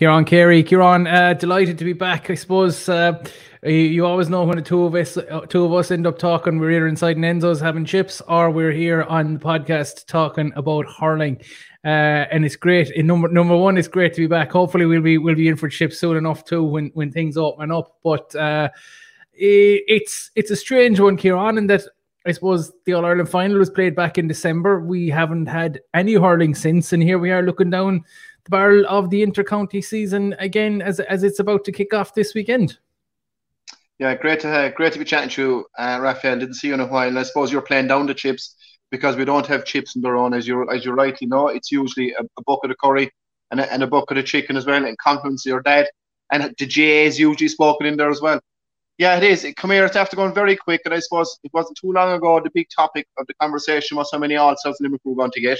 Kieran Carey, Kieran, uh, delighted to be back. I suppose uh, you, always know when the two of us, uh, two of us, end up talking. We're either inside Nenzo's having chips, or we're here on the podcast talking about hurling. Uh, and it's great. In number number one, it's great to be back. Hopefully, we'll be we'll be in for chips soon enough too when when things open up. But uh, it's it's a strange one, Kieran, in that I suppose the All Ireland final was played back in December. We haven't had any hurling since, and here we are looking down the barrel of the intercounty season again as as it's about to kick off this weekend. Yeah, great to have, great to be chatting to you, uh, Raphael. Didn't see you in a while. I suppose you're playing down the chips because we don't have chips in the own, as you as you rightly know. It's usually a, a bucket of curry and a, and a bucket of chicken as well, and compliments your dad. And the GAA is usually spoken in there as well. Yeah, it is. Come here, it's after going very quick, and I suppose it wasn't too long ago. The big topic of the conversation was how many all South Liverpool were going to get.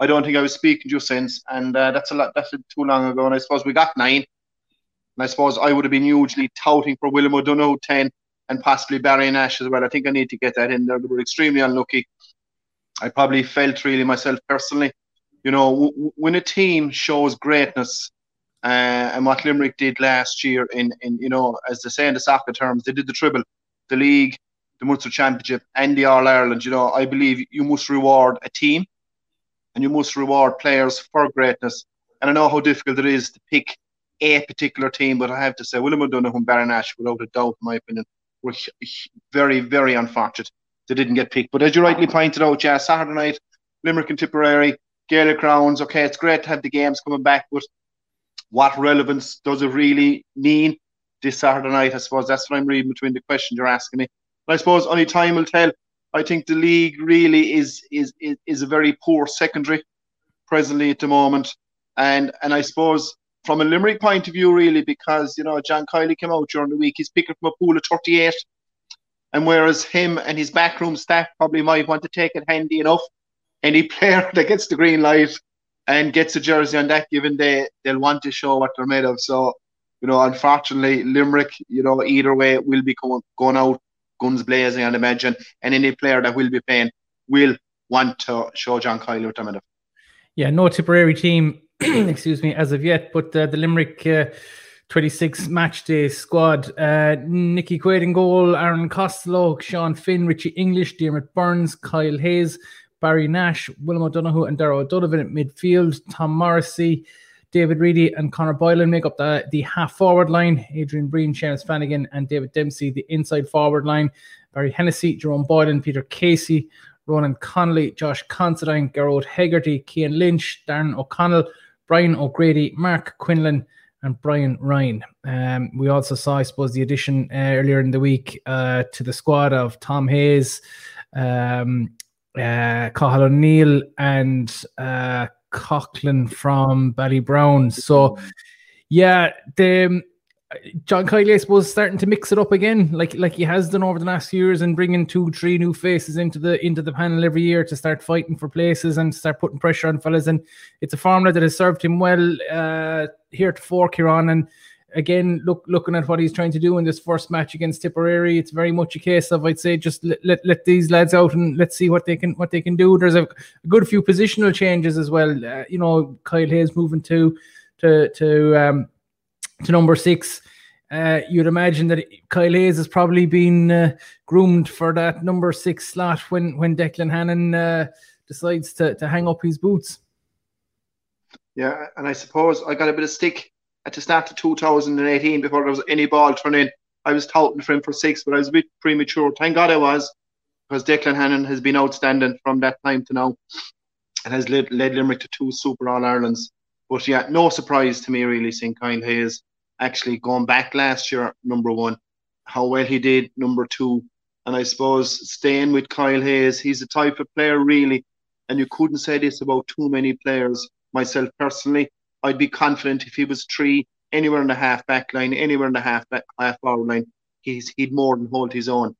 I don't think I was speaking to you since, and uh, that's a lot. That's too long ago. And I suppose we got nine. And I suppose I would have been hugely touting for William O'Donoghue ten and possibly Barry Nash as well. I think I need to get that in there. They were extremely unlucky. I probably felt really myself personally. You know, w- when a team shows greatness, uh, and what Limerick did last year in, in you know, as they say in the soccer terms, they did the triple, the league, the Munster Championship, and the All Ireland. You know, I believe you must reward a team and you must reward players for greatness. And I know how difficult it is to pick a particular team, but I have to say, William O'Donoghue and Barry Nash, without a doubt, in my opinion, were very, very unfortunate they didn't get picked. But as you rightly pointed out, yeah, Saturday night, Limerick and Tipperary, Gaelic Grounds. Okay, it's great to have the games coming back, but what relevance does it really mean this Saturday night? I suppose that's what I'm reading between the questions you're asking me. But I suppose only time will tell. I think the league really is is is, is a very poor secondary presently at the moment, and and I suppose from a Limerick point of view, really, because you know John Kiely came out during the week, he's picking from a pool of 38, and whereas him and his backroom staff probably might want to take it handy enough, any player that gets the green light and gets a jersey on that given day, they'll want to show what they're made of. So, you know, unfortunately, Limerick, you know, either way will be going out guns blazing, I'd imagine. And any player that will be playing will want to show John Kiely what they're Yeah, no Tipperary team, excuse me, as of yet, but uh, the Limerick. Uh, 26 match day squad. Uh, Nicky Quaid in goal, Aaron Costello, Sean Finn, Richie English, Dermot Burns, Kyle Hayes, Barry Nash, William O'Donoghue, and Darragh O'Donovan at midfield. Tom Morrissey, David Reidy, and Connor Boylan make up the, the half forward line. Adrian Breen, Seamus Flanagan, and David Dempsey, the inside forward line. Barry Hennessy, Jerome Boylan, Peter Casey, Ronan Connolly, Josh Considine, Gearóid Hegarty, Cian Lynch, Darren O'Connell, Brian O'Grady, Mark Quinlan, and Brian Ryan. Um, we also saw, I suppose, the addition uh, earlier in the week uh, to the squad of Tom Hayes, um, uh, Cathal O'Neill, and uh, Coughlin from Brown. So, yeah, the John Kiely, I suppose, starting to mix it up again, like like he has done over the last years, and bringing two, three new faces into the into the panel every year to start fighting for places and start putting pressure on fellas. And it's a formula that has served him well uh, here to fork on. And again, look looking at what he's trying to do in this first match against Tipperary, it's very much a case of I'd say just let, let, let these lads out and let's see what they can what they can do. There's a, a good few positional changes as well. Uh, you know, Kyle Hayes moving to to to um, to number six. Uh, you'd imagine that Kyle Hayes has probably been uh, groomed for that number six slot when when Declan Hannon uh, decides to, to hang up his boots. Yeah, and I suppose I got a bit of stick at the start of 2018 before there was any ball thrown in. I was touting for him for six, but I was a bit premature. Thank God I was, because Declan Hannon has been outstanding from that time to now and has led, led Limerick to two Super All Irelands. But yeah, no surprise to me really seeing Kyle Hayes actually going back last year, number one, how well he did, number two. And I suppose staying with Kyle Hayes, he's the type of player really, and you couldn't say this about too many players. Myself personally, I'd be confident if he was three, anywhere in the half back line, anywhere in the half back half forward line, he's he'd more than hold his own.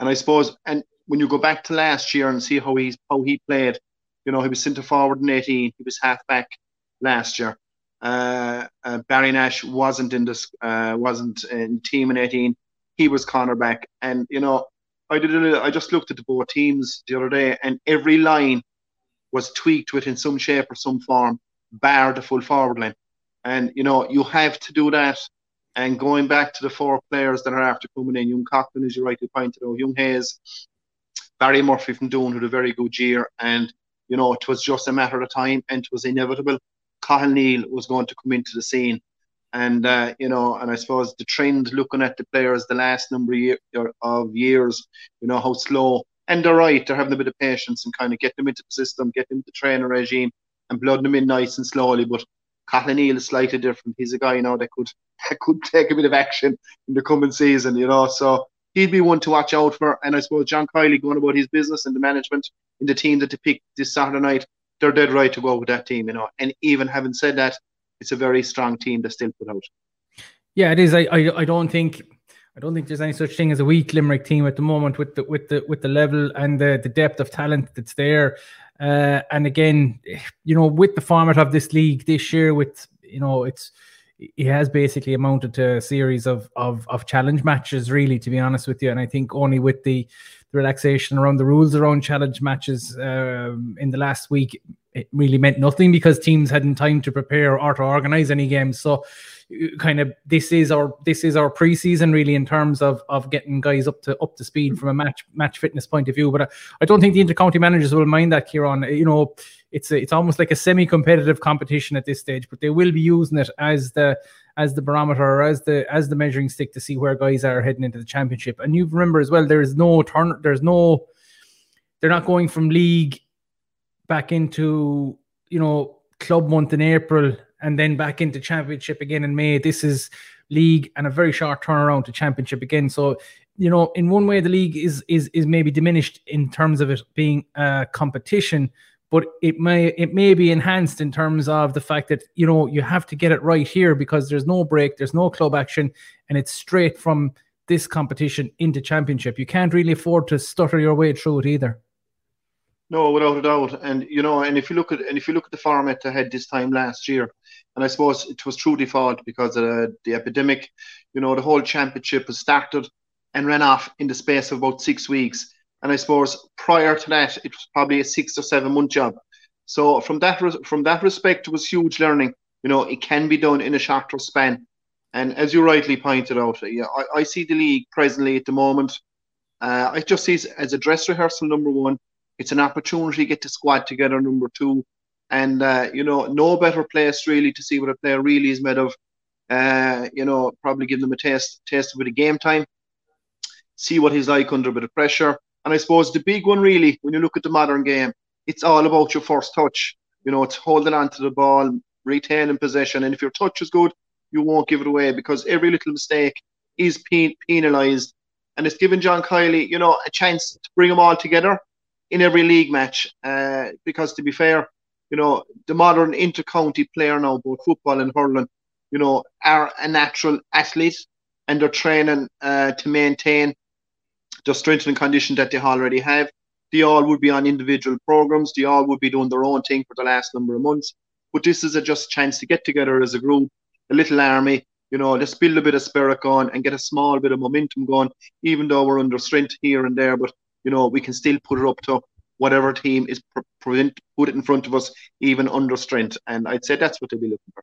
And I suppose, and when you go back to last year and see how he's how he played, you know, he was centre forward in 18, he was half back last year. Uh, uh, Barry Nash wasn't in this, uh, wasn't in team in 18. He was cornerback, and you know, I did. A, I just looked at the both teams the other day, and every line was tweaked within some shape or some form, bar the full forward line. And you know, you have to do that. And going back to the four players that are after coming in, Young Coughlin, as you rightly pointed out, Young Hayes, Barry Murphy from Doon, had a very good year, and you know, it was just a matter of time and it was inevitable. Cathal Neal was going to come into the scene. And, uh, you know, and I suppose the trend looking at the players the last number of, year, of years, you know, how slow. And they're right, they're having a bit of patience and kind of get them into the system, get them into the trainer regime and blood them in nice and slowly. But Cathal Neal is slightly different. He's a guy, you know, that could that could take a bit of action in the coming season, you know. So he'd be one to watch out for. And I suppose John Kiely going about his business and the management in the team that they picked this Saturday night, they're dead right to go with that team, you know. And even having said that, it's a very strong team to still put out. Yeah, it is. I, I, I don't think I don't think there's any such thing as a weak Limerick team at the moment with the with the with the level and the, the depth of talent that's there. Uh, and again, you know, with the format of this league this year, with you know, it's it has basically amounted to a series of, of of challenge matches, really, to be honest with you. And I think only with the, the relaxation around the rules around challenge matches um, in the last week, it really meant nothing because teams hadn't time to prepare or to organize any games. So kind of this is our this is our preseason really in terms of of getting guys up to up to speed from a match match fitness point of view. But I, I don't think the intercounty managers will mind that, Kieran. You know, it's a, it's almost like a semi-competitive competition at this stage, but they will be using it as the as the barometer or as the as the measuring stick to see where guys are heading into the championship. And you remember as well, there is no turn, there's no, they're not going from league back into you know club month in April and then back into championship again in May. This is league and a very short turnaround to championship again. So you know, in one way, the league is is is maybe diminished in terms of it being a competition, but it may it may be enhanced in terms of the fact that you know you have to get it right here because there's no break, there's no club action, and it's straight from this competition into championship. You can't really afford to stutter your way through it either. No, without a doubt, and you know, and if you look at and if you look at the format they had this time last year, and I suppose it was true default because of the, the epidemic, you know, the whole championship was started and ran off in the space of about six weeks and I suppose prior to that, it was probably a six or seven month job. So from that from that respect, it was huge learning. You know, it can be done in a shorter span. And as you rightly pointed out, yeah, I, I see the league presently at the moment. Uh, I just see it as a dress rehearsal. Number one, it's an opportunity to get the squad together. Number two, and uh, you know, no better place really to see what a player really is made of. Uh, you know, probably give them a taste taste of it a game time. See what he's like under a bit of pressure and I suppose the big one, really, when you look at the modern game, it's all about your first touch. You know, it's holding on to the ball, retaining possession. And if your touch is good, you won't give it away because every little mistake is pen- penalised. And it's given John Kiely, you know, a chance to bring them all together in every league match. Uh, because to be fair, you know, the modern inter-county player now, both football and hurling, you know, are a natural athlete and they're training uh, to maintain the strength and condition that they already have. They all would be on individual programs. They all would be doing their own thing for the last number of months. But this is a just chance to get together as a group, a little army, you know, just build a bit of spirit going and get a small bit of momentum going, even though we're under strength here and there. But, you know, we can still put it up to whatever team is put in front of us, even under strength. And I'd say that's what they'll be looking for.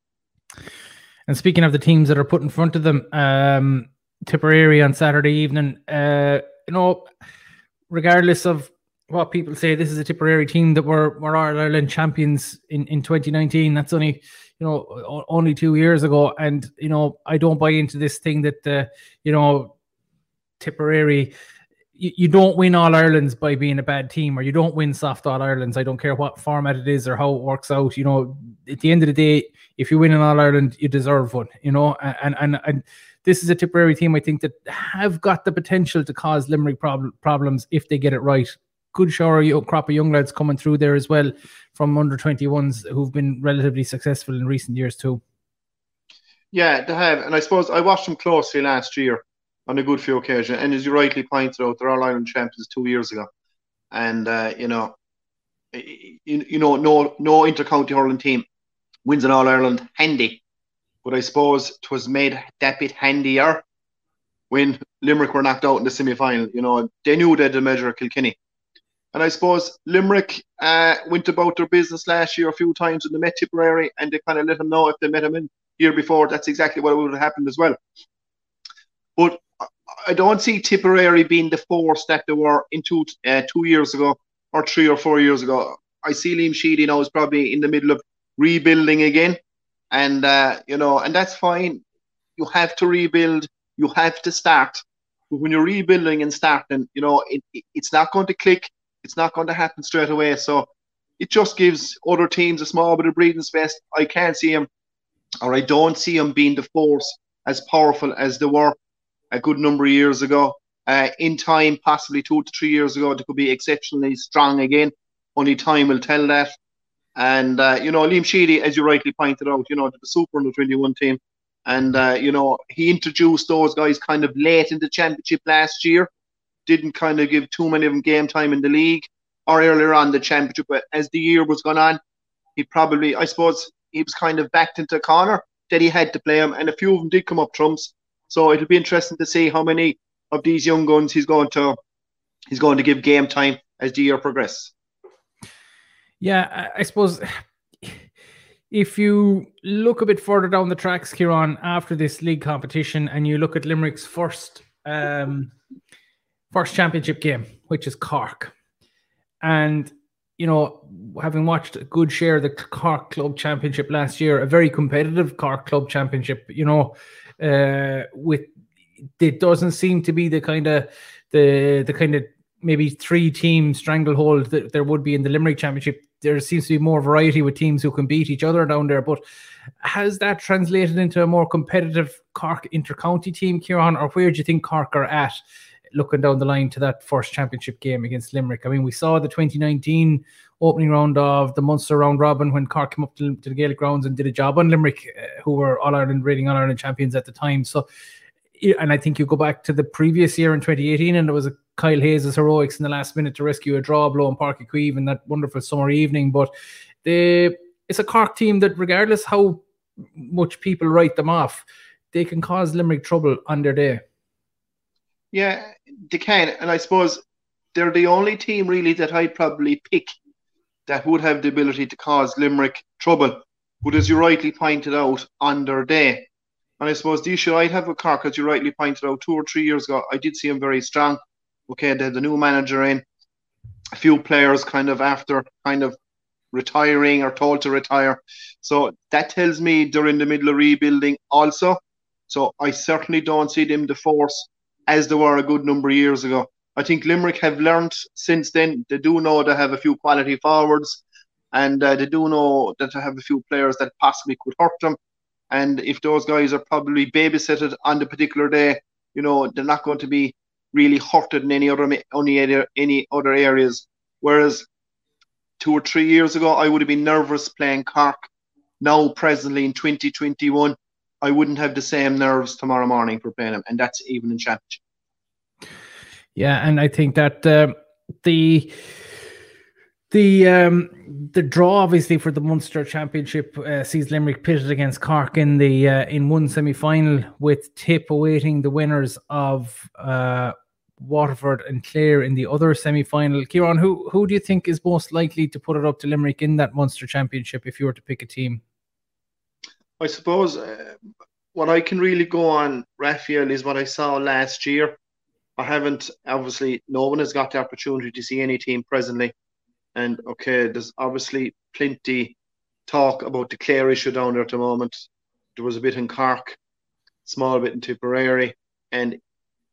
And speaking of the teams that are put in front of them, um, Tipperary on Saturday evening, uh, you know, regardless of what people say, this is a Tipperary team that were were Ireland champions in in 2019. That's only you know only two years ago, and you know I don't buy into this thing that uh, you know Tipperary. You, you don't win all Irelands by being a bad team, or you don't win soft all Irelands. I don't care what format it is or how it works out. You know, at the end of the day, if you win an All Ireland, you deserve one. You know, and and and this is a Tipperary team I think that have got the potential to cause Limerick prob- problems if they get it right. Good shower crop of young lads coming through there as well from under 21s who've been relatively successful in recent years too. Yeah, they have, and I suppose I watched them closely last year on a good few occasions. And as you rightly pointed out, they're All Ireland champions two years ago, and uh, you know, you, you know, no no intercounty hurling team wins an All Ireland handy but I suppose it was made that bit handier when Limerick were knocked out in the semi final. You know, they knew they had to measure Kilkenny. And I suppose Limerick uh, went about their business last year a few times in the Met Tipperary and they kind of let them know if they met them in year before, that's exactly what would have happened as well. But I don't see Tipperary being the force that they were in two uh, two years ago or three or four years ago. I see Liam Sheedy now is probably in the middle of rebuilding again, and uh, you know, and that's fine. You have to rebuild. You have to start. But when you're rebuilding and starting, you know, it, it, it's not going to click. It's not going to happen straight away. So it just gives other teams a small bit of breathing space. I can't see them, or I don't see them being the force as powerful as they were a good number of years ago. Uh, in time, possibly two to three years ago, they could be exceptionally strong again. Only time will tell that. And, uh, you know, Liam Sheedy, as you rightly pointed out, you know, the super under 21 team. And, uh, you know, he introduced those guys kind of late in the championship last year. Didn't kind of give too many of them game time in the league or earlier on the championship. But as the year was going on, he probably, I suppose, he was kind of backed into a corner that he had to play him. And a few of them did come up trumps. So it'll be interesting to see how many of these young guns he's going to he's going to give game time as the year progresses. Yeah, I suppose if you look a bit further down the tracks, Kieran, after this league competition, and you look at Limerick's first um, first championship game, which is Cork, and you know, having watched a good share of the Cork Club Championship last year, a very competitive Cork Club Championship, you know, uh, with it doesn't seem to be the kind of the the kind of maybe three team stranglehold that there would be in the Limerick Championship. There seems to be more variety with teams who can beat each other down there. But has that translated into a more competitive Cork intercounty team, Kieran, or where do you think Cork are at looking down the line to that first championship game against Limerick? I mean, we saw the 2019 opening round of the Munster round robin when Cork came up to, to the Gaelic grounds and did a job on Limerick, uh, who were All Ireland rating All Ireland champions at the time. So, and I think you go back to the previous year in 2018, and it was a Kyle Hayes' heroics in the last minute to rescue a draw blow in Uí Chaoimh in that wonderful summer evening. But the it's a Cork team that, regardless how much people write them off, they can cause Limerick trouble on their day. Yeah, they can, and I suppose they're the only team really that I'd probably pick that would have the ability to cause Limerick trouble. But as you rightly pointed out, on their day. And I suppose the issue I'd have with Cork, as you rightly pointed out, two or three years ago, I did see him very strong. Okay, they had the new manager in, a few players kind of after kind of retiring or told to retire. So that tells me they're in the middle of rebuilding also. So I certainly don't see them the force as they were a good number of years ago. I think Limerick have learned since then. They do know they have a few quality forwards, and uh, they do know that they have a few players that possibly could hurt them. And if those guys are probably babysitted on the particular day, you know they're not going to be really hurted in any other any any other areas. Whereas two or three years ago, I would have been nervous playing Cork. Now, presently in 2021, I wouldn't have the same nerves tomorrow morning for playing them, and that's even in championship. Yeah, and I think that uh, the the um, the draw obviously for the Munster Championship uh, sees Limerick pitted against Cork in the uh, in one semi final with Tip awaiting the winners of uh, Waterford and Clare in the other semi final. Kieran, who who do you think is most likely to put it up to Limerick in that Munster Championship if you were to pick a team? I suppose uh, what I can really go on, Raphael, is what I saw last year I haven't obviously no one has got the opportunity to see any team presently. And okay, there's obviously plenty talk about the Clare issue down there at the moment. There was a bit in Cork, small bit in Tipperary, and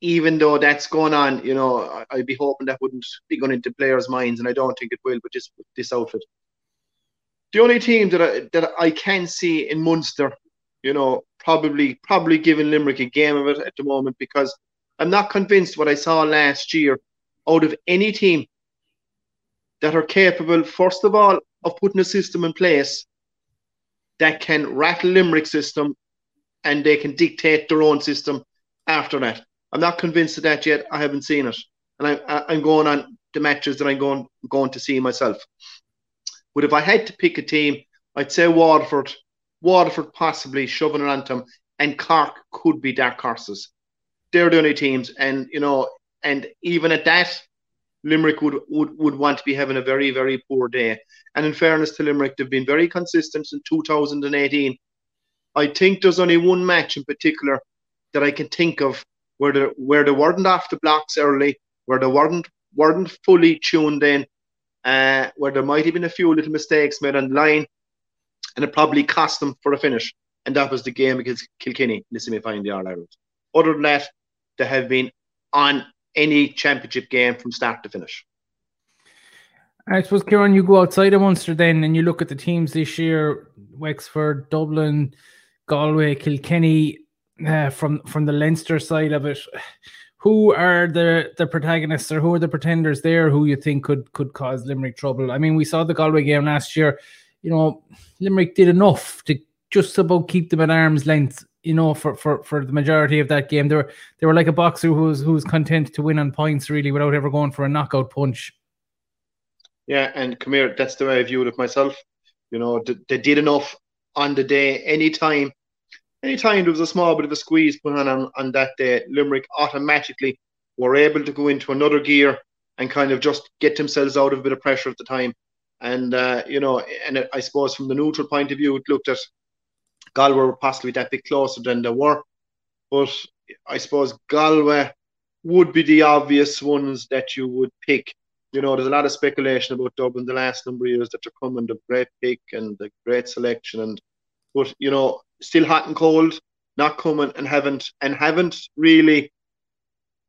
even though that's going on, you know, I'd be hoping that wouldn't be going into players' minds, and I don't think it will. But just this outfit, the only team that I that I can see in Munster, you know, probably probably giving Limerick a game of it at the moment because I'm not convinced what I saw last year out of any team that are capable, first of all, of putting a system in place that can rattle Limerick system and they can dictate their own system after that. I'm not convinced of that yet. I haven't seen it. And I, I'm going on the matches that I'm going, going to see myself. But if I had to pick a team, I'd say Waterford. Waterford possibly shoving onto them, and Cork could be dark horses they're the only teams, and you know, and even at that, Limerick would, would, would want to be having a very, very poor day. And in fairness to Limerick, they've been very consistent in 2018. I think there's only one match in particular that I can think of where the where they weren't off the blocks early, where they weren't weren't fully tuned in, uh, where there might have been a few little mistakes made on line, and it probably cost them for a finish. And that was the game against Kilkenny in the semi-final of the All Ireland. Other than that, they have been on any championship game from start to finish. I suppose, Kieran, you go outside of Munster then and you look at the teams this year Wexford, Dublin, Galway, Kilkenny, uh, from from the Leinster side of it. Who are the the protagonists or who are the pretenders there who you think could could cause Limerick trouble? I mean, we saw the Galway game last year. You know, Limerick did enough to just about keep them at arm's length. You know, for, for, for the majority of that game, they were they were like a boxer who was who was content to win on points really without ever going for a knockout punch. Yeah, and come here, that's the way I viewed it myself. You know, they, did enough on the day. Anytime, anytime there was a small bit of a squeeze put on, on on that day, Limerick automatically were able to go into another gear and kind of just get themselves out of a bit of pressure at the time. And uh, you know, and I suppose from the neutral point of view, it looked at Galway were possibly that bit closer than they were, but I suppose Galway would be the obvious ones that you would pick. You know, there's a lot of speculation about Dublin the last number of years that they're coming, the great pick and the great selection, and but you know, still hot and cold, not coming and haven't and haven't really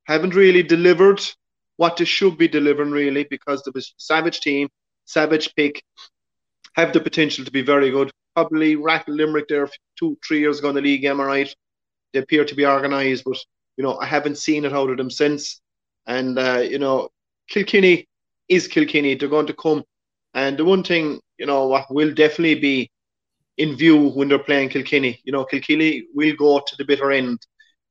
haven't really delivered what they should be delivering really because the Savage team, Savage pick, have the potential to be very good. Probably rattle Limerick there two, three years ago in the league, am I right? They appear to be organised, but you know, I haven't seen it out of them since. And uh, you know, Kilkenny is Kilkenny. They're going to come. And the one thing, you know, what will definitely be in view when they're playing Kilkenny, you know, Kilkenny will go to the bitter end,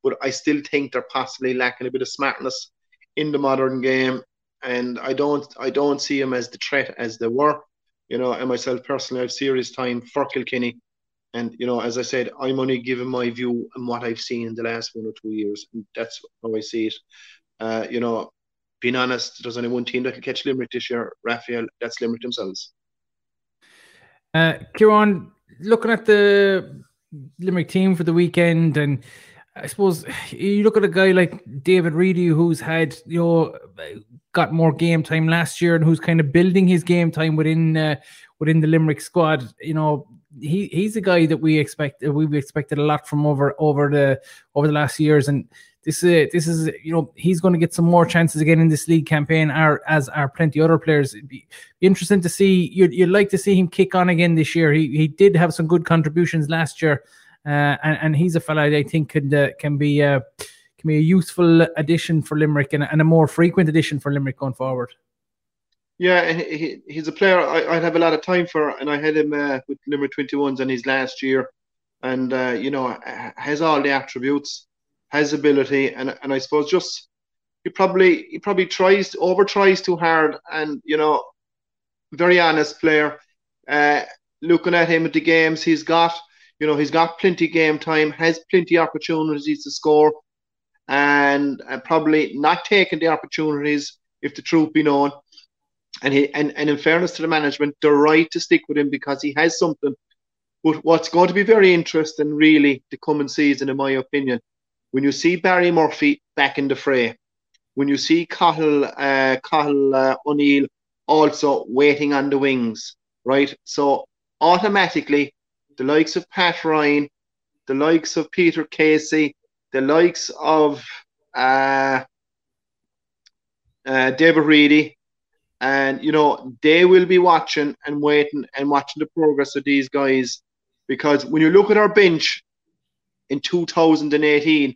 but I still think they're possibly lacking a bit of smartness in the modern game. And I don't, I don't see them as the threat as they were. You know, and myself personally, I have serious time for Kilkenny. And you know, as I said, I'm only giving my view and what I've seen in the last one or two years, and that's how I see it. Uh, you know, being honest, there's only one team that can catch Limerick this year, Raphael. That's Limerick themselves. Uh, Kieran, looking at the Limerick team for the weekend, and I suppose you look at a guy like David Reidy, who's had you know got more game time last year, and who's kind of building his game time within uh, within the Limerick squad. You know, he he's a guy that we expect we've expected a lot from over over the over the last years, and this is this is you know he's going to get some more chances again in this league campaign, our, as are plenty other players. It'd be interesting to see. You'd, you'd like to see him kick on again this year. He he did have some good contributions last year, uh, and and he's a fella I think could uh, can be uh, can be a useful addition for Limerick and, and a more frequent addition for Limerick going forward. Yeah, he, he's a player I, would have a lot of time for, and I had him uh, with Limerick 21s in his last year, and uh, you know has all the attributes has ability, and and I suppose just he probably he probably tries over tries too hard, and you know, very honest player. Uh, looking at him at the games, he's got you know he's got plenty game time, has plenty opportunities to score, and uh, probably not taking the opportunities if the truth be known. And he and, and in fairness to the management, they're right to stick with him because he has something. But what's going to be very interesting, really, the coming season, in my opinion, when you see Barry Murphy back in the fray, when you see Cathal, uh, uh, O'Neill also waiting on the wings, right? So automatically, the likes of Pat Ryan, the likes of Peter Casey, the likes of uh, uh, David Reidy, and you know they will be watching and waiting and watching the progress of these guys because when you look at our bench in 2018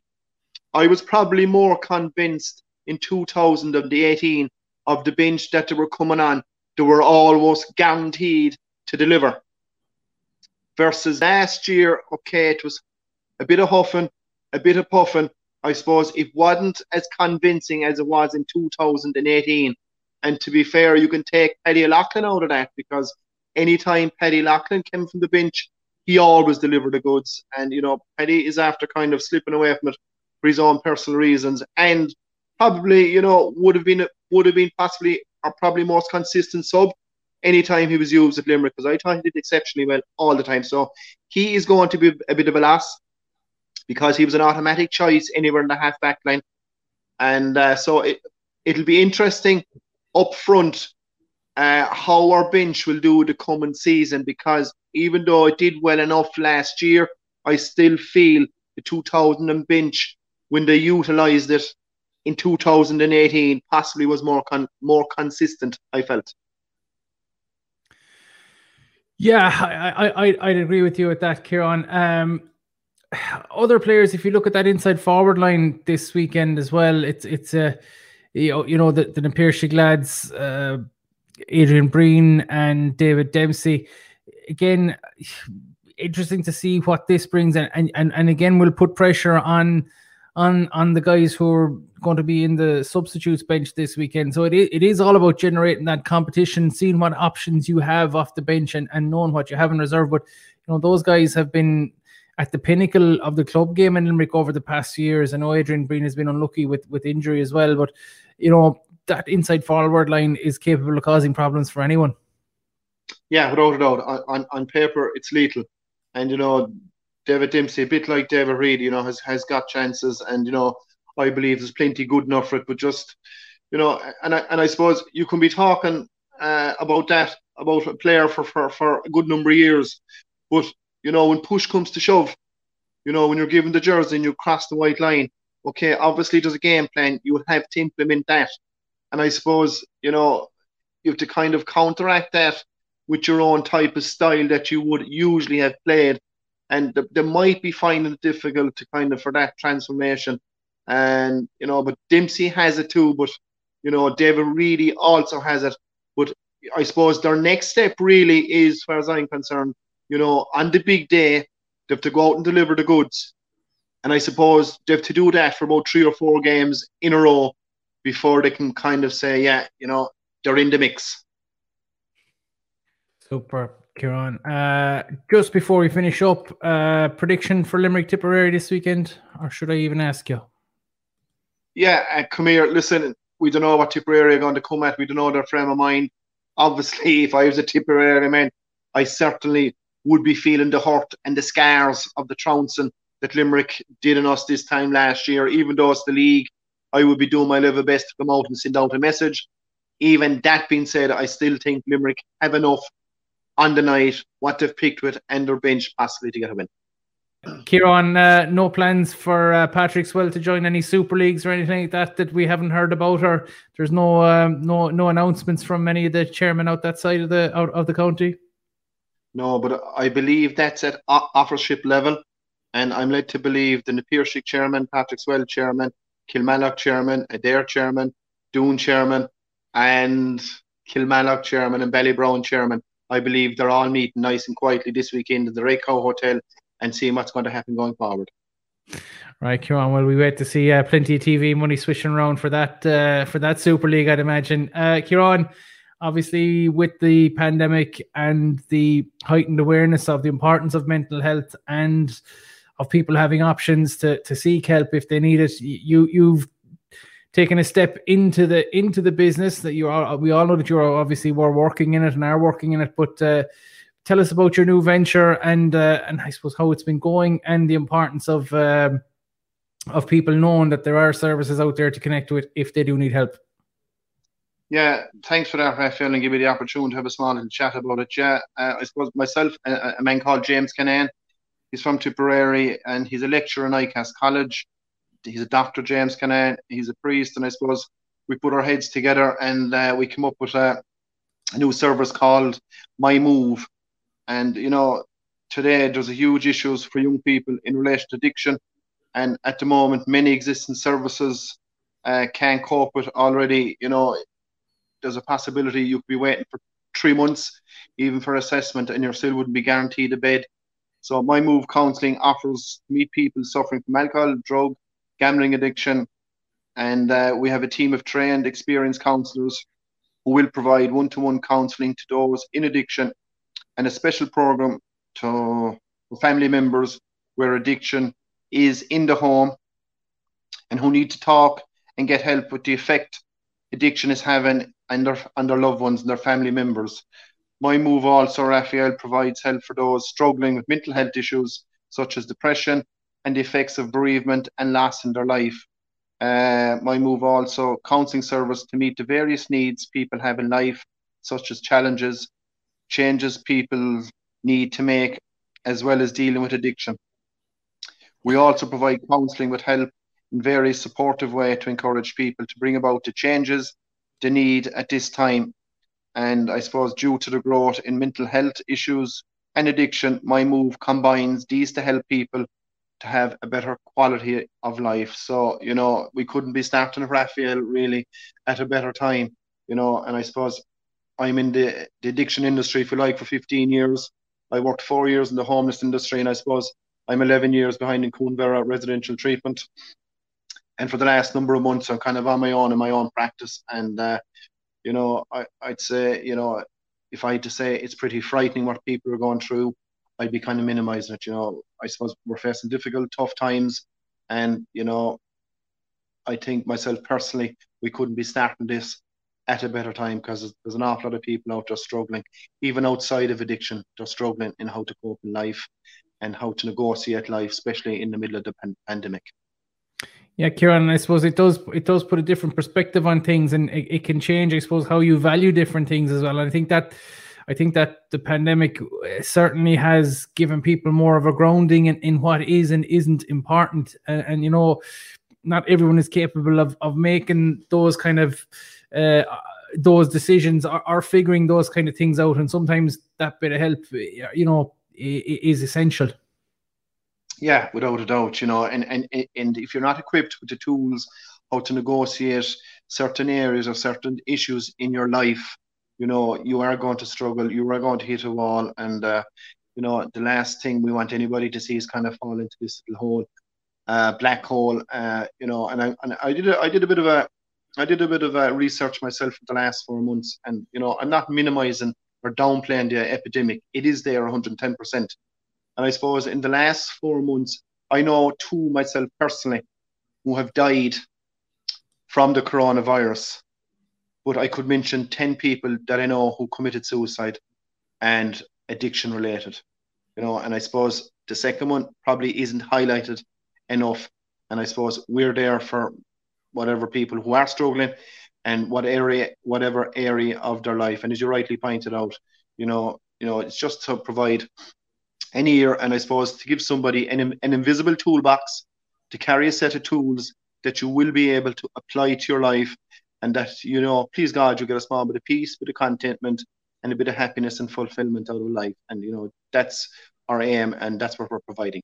I was probably more convinced in 2018 of the bench that they were coming on. They were almost guaranteed to deliver. Versus last year, okay, it was a bit of huffing, a bit of puffing. I suppose it wasn't as convincing as it was in 2018. And to be fair, you can take Paddy Lachlan out of that because anytime Paddy Lachlan came from the bench, he always delivered the goods. And, you know, Paddy is after kind of slipping away from it for his own personal reasons, and probably you know would have been would have been possibly or probably most consistent sub anytime he was used at Limerick because I thought he did exceptionally well all the time. So he is going to be a bit of a loss because he was an automatic choice anywhere in the half back line. And uh, so it, it'll be interesting up front uh, how our bench will do the coming season because even though it did well enough last year, I still feel the 2000 bench when they utilised it in 2018 possibly was more con- more consistent. I felt. Yeah, I, I, I'd agree with you with that, Kieran. Um, other players, if you look at that inside forward line this weekend as well, it's it's a uh, you know, you know the the Na Piarsaigh lads, uh, Adrian Breen and David Dempsey. Again, interesting to see what this brings, and and and, and again, we'll put pressure on on on the guys who are going to be in the substitutes bench this weekend. So it is, it is all about generating that competition, seeing what options you have off the bench, and, and knowing what you have in reserve. But you know those guys have been at the pinnacle of the club game in Limerick over the past years. I know Adrian Breen has been unlucky with with injury as well, but you know that inside forward line is capable of causing problems for anyone. Yeah, without a doubt. On, on, on paper, it's lethal. And, you know, David Dempsey, a bit like David Reid, you know, has, has got chances, and you know, I believe there's plenty good enough for it. But just, you know, and I, and I suppose you can be talking uh, about that about a player for, for for a good number of years, but you know, when push comes to shove, you know, when you're given the jersey and you cross the white line, okay, obviously there's a game plan. You have to implement that, and I suppose you know you have to kind of counteract that with your own type of style that you would usually have played and they might be finding it difficult to kind of for that transformation. And you know, but Dempsey has it too, but you know, David Reidy also has it. But I suppose their next step really is, as far as I'm concerned, you know, on the big day, they have to go out and deliver the goods. And I suppose they have to do that for about three or four games in a row before they can kind of say, yeah, you know, they're in the mix. Super. Kieran. Uh, just before we finish up, uh, prediction for Limerick Tipperary this weekend, or should I even ask you? Yeah, uh, come here. Listen, we don't know what Tipperary are going to come at. We don't know their frame of mind. Obviously, if I was a Tipperary man, I certainly would be feeling the hurt and the scars of the trouncing that Limerick did on us this time last year. Even though it's the league, I would be doing my level best to come out and send out a message. Even that being said, I still think Limerick have enough on the night, what they've picked with, and their bench possibly to get a win. Kieran, uh, no plans for uh, Patrickswell to join any Super Leagues or anything like that that we haven't heard about, or there's no um, no no announcements from any of the chairmen out that side of the out of the county. No, but I believe that's at offership level, and I'm led to believe the Na Piarsaigh chairman, Patrickswell chairman, Kilmallock chairman, Adare chairman, Doon chairman, and Kilmallock chairman and Ballybrown chairman I believe they're all meeting nice and quietly this weekend at the Red Cow Hotel and seeing what's going to happen going forward. Right, Kieran. Well, we wait to see uh, plenty of TV money swishing around for that uh, for that Super League, I'd imagine. Uh, Kieran, obviously, with the pandemic and the heightened awareness of the importance of mental health and of people having options to to seek help if they need it, you you've taking a step into the into the business that you are we all know that you're obviously were working in it and are working in it but uh, tell us about your new venture and uh, and I suppose how it's been going and the importance of um, of people knowing that there are services out there to connect with if they do need help. Yeah, thanks for that, Raphael, and give me the opportunity to have a small little chat about it. Yeah, uh, I suppose myself, a, a, man called James Canaan, he's from Tipperary and he's a lecturer in ICAS College he's a doctor, James Canaan. He's a priest, and I suppose we put our heads together and uh, we come up with a, a new service called My Move. And you know, today there's a huge issues for young people in relation to addiction, and at the moment, many existing services uh, can't cope with already. You know, there's a possibility you could be waiting for three months, even for assessment, and you still wouldn't be guaranteed a bed. So my move counselling offers meet people suffering from alcohol, drug, gambling addiction. And uh, we have a team of trained, experienced counsellors who will provide one to one counselling to those in addiction and a special program to family members where addiction is in the home and who need to talk and get help with the effect addiction is having on their, on their loved ones and their family members. My move also, Raphael, provides help for those struggling with mental health issues such as depression and the effects of bereavement and loss in their life. Uh, my move also counselling service to meet the various needs people have in life, such as challenges, changes people need to make, as well as dealing with addiction. We also provide counselling with help in various supportive way to encourage people to bring about the changes they need at this time. And I suppose due to the growth in mental health issues and addiction, my move combines these to help people to have a better quality of life. So, you know, we couldn't be starting Raphael really at a better time, you know, and I suppose I'm in the, the addiction industry, if you like, for 15 years. I worked four years in the homeless industry, and I suppose I'm 11 years behind in Cuan Mhuire residential treatment. And for the last number of months, I'm kind of on my own in my own practice. And, uh, you know, I, I'd say, you know, if I had to say it's pretty frightening what people are going through, I'd be kind of minimizing it. You know, I suppose we're facing difficult, tough times. And, you know, I think myself personally, we couldn't be starting this at a better time because there's an awful lot of people out there struggling, even outside of addiction, they're struggling in how to cope in life and how to negotiate life, especially in the middle of the pan- pandemic. Yeah, Kieran, I suppose it does it does put a different perspective on things, and it, it can change, I suppose, how you value different things as well. And I think that I think that the pandemic uh, certainly has given people more of a grounding in, in what is and isn't important. And, and you know, not everyone is capable of of making those kind of uh, those decisions or, or figuring those kind of things out. And sometimes that bit of help, you know, is essential. Yeah, without a doubt, you know, and, and and if you're not equipped with the tools how to negotiate certain areas or certain issues in your life, you know, you are going to struggle, you are going to hit a wall, and uh, you know, the last thing we want anybody to see is kind of fall into this little hole, uh, black hole, uh, you know. And I and I did a, I did a bit of a I did a bit of a research myself for the last four months, and you know, I'm not minimizing or downplaying the epidemic. It is there 110 percent and I suppose in the last four months, I know two myself personally who have died from the coronavirus. But I could mention 10 people that I know who committed suicide and addiction related. You know, and I suppose the second one probably isn't highlighted enough. And I suppose we're there for whatever people who are struggling and what area, whatever area of their life. And as you rightly pointed out, you know, you know, it's just to provide any year, and I suppose to give somebody an, an invisible toolbox to carry a set of tools that you will be able to apply to your life, and that you know, please God, you get a small bit of peace, bit of contentment, and a bit of happiness and fulfillment out of life, and you know that's our aim, and that's what we're providing.